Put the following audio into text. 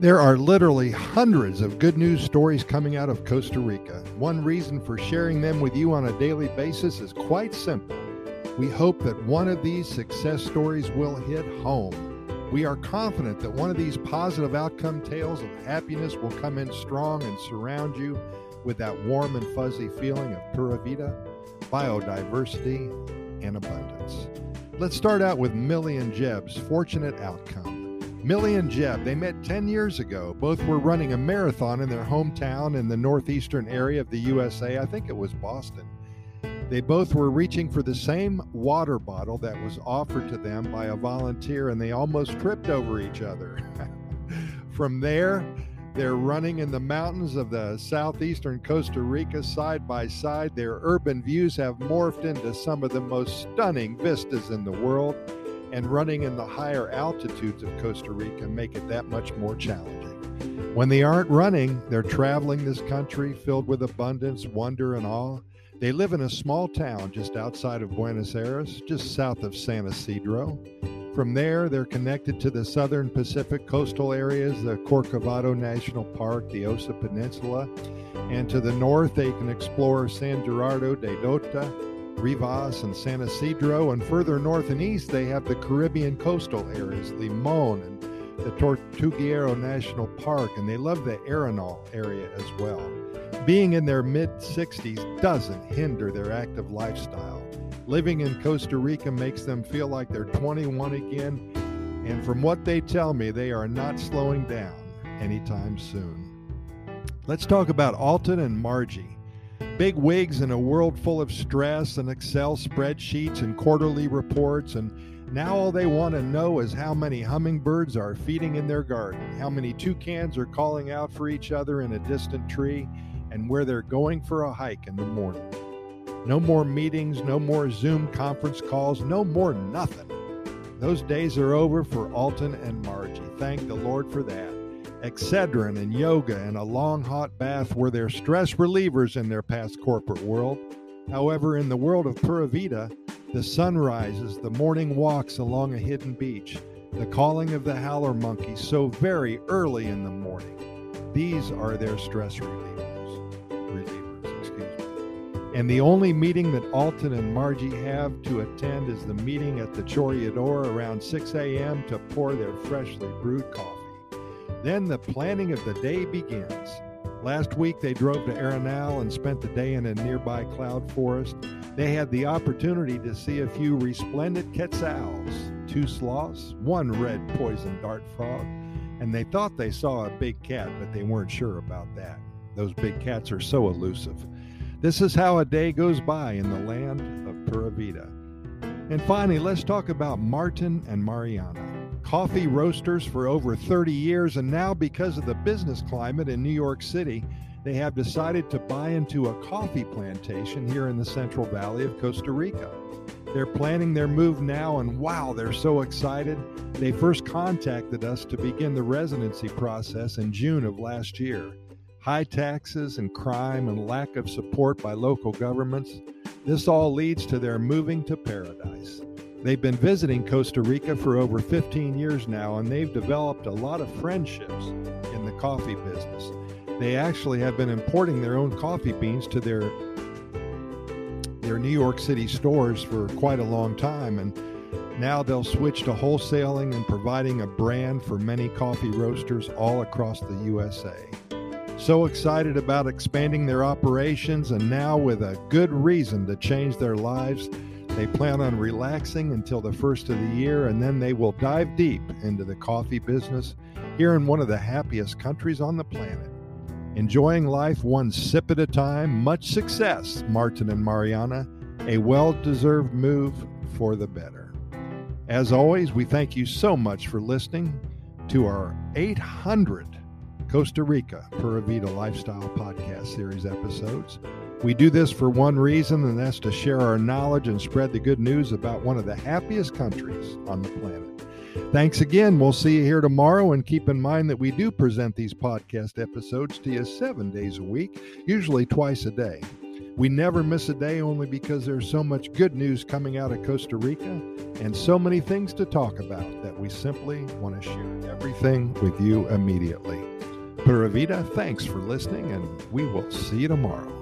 There are literally hundreds of good news stories coming out of Costa Rica. One reason for sharing them with you on a daily basis is quite simple. We hope that one of these success stories will hit home. We are confident that one of these positive outcome tales of happiness will come in strong and surround you with that warm and fuzzy feeling of pura vida, biodiversity, and abundance. Let's start out with Millie and Jeb's fortunate outcome. Millie and Jeb, they met 10 years ago. Both were running a marathon in their hometown in the northeastern area of the USA. I think it was Boston. They both were reaching for the same water bottle that was offered to them by a volunteer, and they almost tripped over each other. From there, they're running in the mountains of the southeastern Costa Rica side by side. Their urban views have morphed into some of the most stunning vistas in the world and running in the higher altitudes of Costa Rica make it that much more challenging. When they aren't running, they're traveling this country filled with abundance, wonder, and awe. They live in a small town just outside of Buenos Aires, just south of San Isidro. From there, they're connected to the southern Pacific coastal areas, the Corcovado National Park, the Osa Peninsula, and to the north, they can explore San Gerardo de Dota, Rivas and San Isidro, and further north and east, they have the Caribbean coastal areas, Limon and the Tortuguero National Park, and they love the Arenal area as well. Being in their mid 60s doesn't hinder their active lifestyle. Living in Costa Rica makes them feel like they're 21 again, and from what they tell me, they are not slowing down anytime soon. Let's talk about Alton and Margie. Big wigs in a world full of stress and Excel spreadsheets and quarterly reports. And now all they want to know is how many hummingbirds are feeding in their garden, how many toucans are calling out for each other in a distant tree, and where they're going for a hike in the morning. No more meetings, no more Zoom conference calls, no more nothing. Those days are over for Alton and Margie. Thank the Lord for that. Excedrin and yoga and a long hot bath were their stress relievers in their past corporate world. However, in the world of Pura Vida, the sun rises, the morning walks along a hidden beach, the calling of the howler monkey so very early in the morning. These are their stress relievers. Relievers, excuse me. And the only meeting that Alton and Margie have to attend is the meeting at the Chorreador around 6 a.m. to pour their freshly brewed coffee. Then the planning of the day begins. Last week, they drove to Arenal and spent the day in a nearby cloud forest. They had the opportunity to see a few resplendent quetzals, two sloths, one red poison dart frog, and they thought they saw a big cat, but they weren't sure about that. Those big cats are so elusive. This is how a day goes by in the land of Pura Vida. And finally, let's talk about Martin and Mariana coffee roasters for over 30 years, and now, because of the business climate in New York City, they have decided to buy into a coffee plantation here in the Central Valley of Costa Rica. They're planning their move now, and wow, they're so excited. They first contacted us to begin the residency process in June of last year. High taxes and crime and lack of support by local governments, this all leads to their moving to paradise. They've been visiting Costa Rica for over 15 years now, and they've developed a lot of friendships in the coffee business. They actually have been importing their own coffee beans to their their New York City stores for quite a long time, and now they'll switch to wholesaling and providing a brand for many coffee roasters all across the USA. So excited about expanding their operations, and now with a good reason to change their lives they plan on relaxing until the first of the year, and then they will dive deep into the coffee business here in one of the happiest countries on the planet. Enjoying life one sip at a time, much success, Martin and Mariana. A well deserved move for the better. As always, we thank you so much for listening to our 800 Costa Rica Pura Vida Lifestyle Podcast Series episodes. We do this for one reason, and that's to share our knowledge and spread the good news about one of the happiest countries on the planet. Thanks again. We'll see you here tomorrow. And keep in mind that we do present these podcast episodes to you seven days a week, usually twice a day. We never miss a day only because there's so much good news coming out of Costa Rica and so many things to talk about that we simply want to share everything with you immediately. Pura Vida, thanks for listening, and we will see you tomorrow.